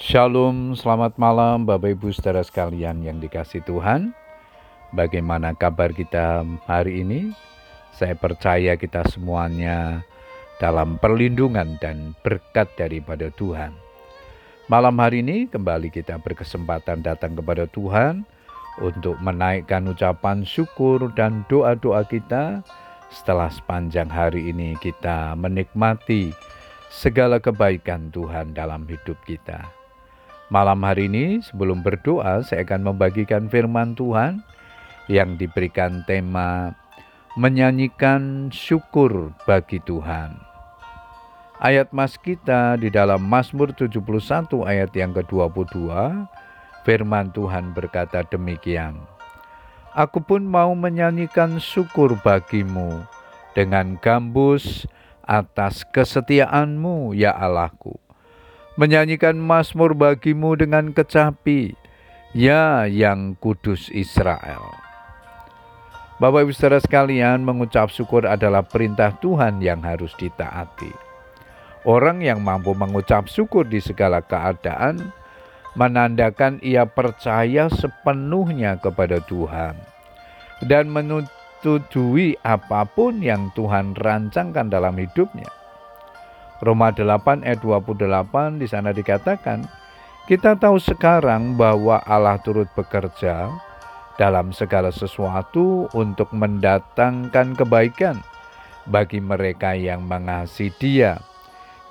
Shalom, selamat malam Bapak Ibu saudara sekalian yang dikasih Tuhan. Bagaimana kabar kita hari ini? Saya percaya kita semuanya dalam perlindungan dan berkat daripada Tuhan. Malam hari ini kembali kita berkesempatan datang kepada Tuhan untuk menaikkan ucapan syukur dan doa-doa kita setelah sepanjang hari ini kita menikmati segala kebaikan Tuhan dalam hidup kita. Malam hari ini sebelum berdoa saya akan membagikan firman Tuhan yang diberikan tema menyanyikan syukur bagi Tuhan. Ayat mas kita di dalam Mazmur 71 ayat yang ke-22 firman Tuhan berkata demikian. Aku pun mau menyanyikan syukur bagimu dengan gambus atas kesetiaanmu ya Allahku. Menyanyikan mazmur bagimu dengan kecapi, ya yang kudus Israel. Bapak ibu saudara sekalian mengucap syukur adalah perintah Tuhan yang harus ditaati. Orang yang mampu mengucap syukur di segala keadaan menandakan ia percaya sepenuhnya kepada Tuhan dan menyetujui apa pun yang Tuhan rancangkan dalam hidupnya. Roma 8 ayat 28 di sana dikatakan, kita tahu sekarang bahwa Allah turut bekerja dalam segala sesuatu untuk mendatangkan kebaikan bagi mereka yang mengasihi Dia,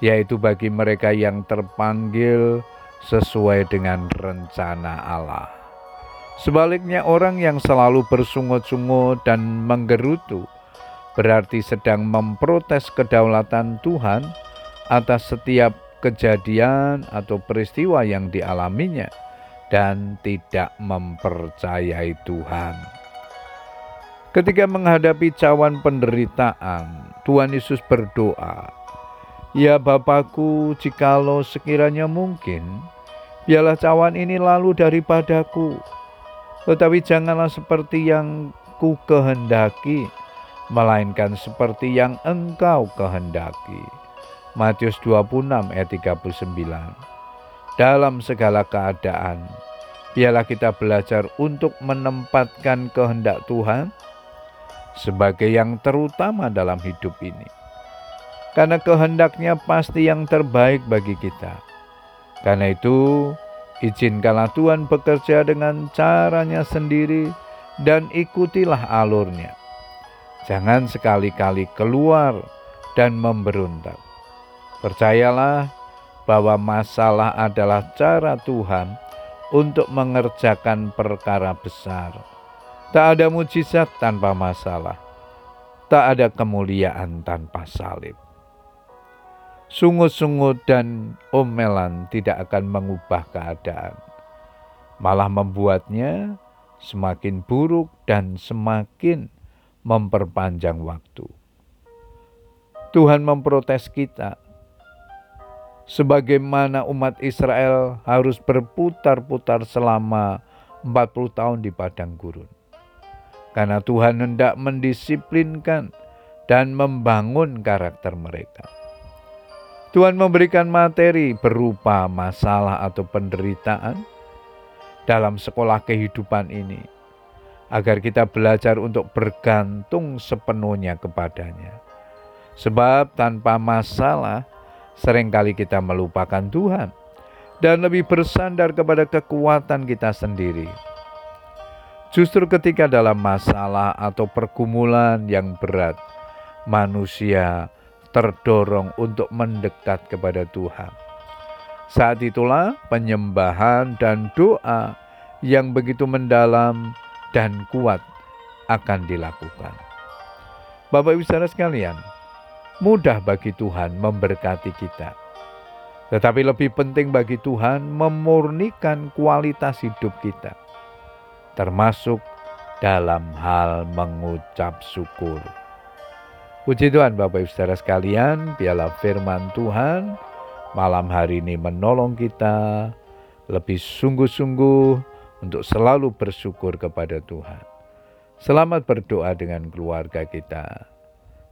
yaitu bagi mereka yang terpanggil sesuai dengan rencana Allah. Sebaliknya orang yang selalu bersungut-sungut dan menggerutu berarti sedang memprotes kedaulatan Tuhan atas setiap kejadian atau peristiwa yang dialaminya dan tidak mempercayai Tuhan. Ketika menghadapi cawan penderitaan, Tuhan Yesus berdoa, Ya Bapakku, jikalau sekiranya mungkin, biarlah cawan ini lalu daripadaku. Tetapi janganlah seperti yang ku kehendaki, melainkan seperti yang engkau kehendaki. Matius 26 ayat 39 Dalam segala keadaan, biarlah kita belajar untuk menempatkan kehendak Tuhan sebagai yang terutama dalam hidup ini karena kehendaknya pasti yang terbaik bagi kita. Karena itu, izinkanlah Tuhan bekerja dengan caranya sendiri dan ikutilah alurnya. Jangan sekali-kali keluar dan memberontak. Percayalah bahwa masalah adalah cara Tuhan untuk mengerjakan perkara besar. Tak ada mujizat tanpa masalah. Tak ada kemuliaan tanpa salib. Sungut-sungut dan omelan tidak akan mengubah keadaan, malah membuatnya semakin buruk dan semakin memperpanjang waktu. Tuhan memprotes kita, sebagaimana umat Israel harus berputar-putar selama 40 tahun di padang gurun. Karena Tuhan hendak mendisiplinkan dan membangun karakter mereka. Tuhan memberikan materi berupa masalah atau penderitaan dalam sekolah kehidupan ini, agar kita belajar untuk bergantung sepenuhnya kepadanya. Sebab tanpa masalah, sering kali kita melupakan Tuhan dan lebih bersandar kepada kekuatan kita sendiri. Justru ketika dalam masalah atau pergumulan yang berat, manusia terdorong untuk mendekat kepada Tuhan. Saat itulah penyembahan dan doa yang begitu mendalam dan kuat akan dilakukan. Bapak Ibu saudara sekalian, mudah bagi Tuhan memberkati kita. Tetapi lebih penting bagi Tuhan memurnikan kualitas hidup kita, termasuk dalam hal mengucap syukur. Puji Tuhan Bapak Ibu Saudara sekalian, biarlah firman Tuhan malam hari ini menolong kita lebih sungguh-sungguh untuk selalu bersyukur kepada Tuhan. Selamat berdoa dengan keluarga kita.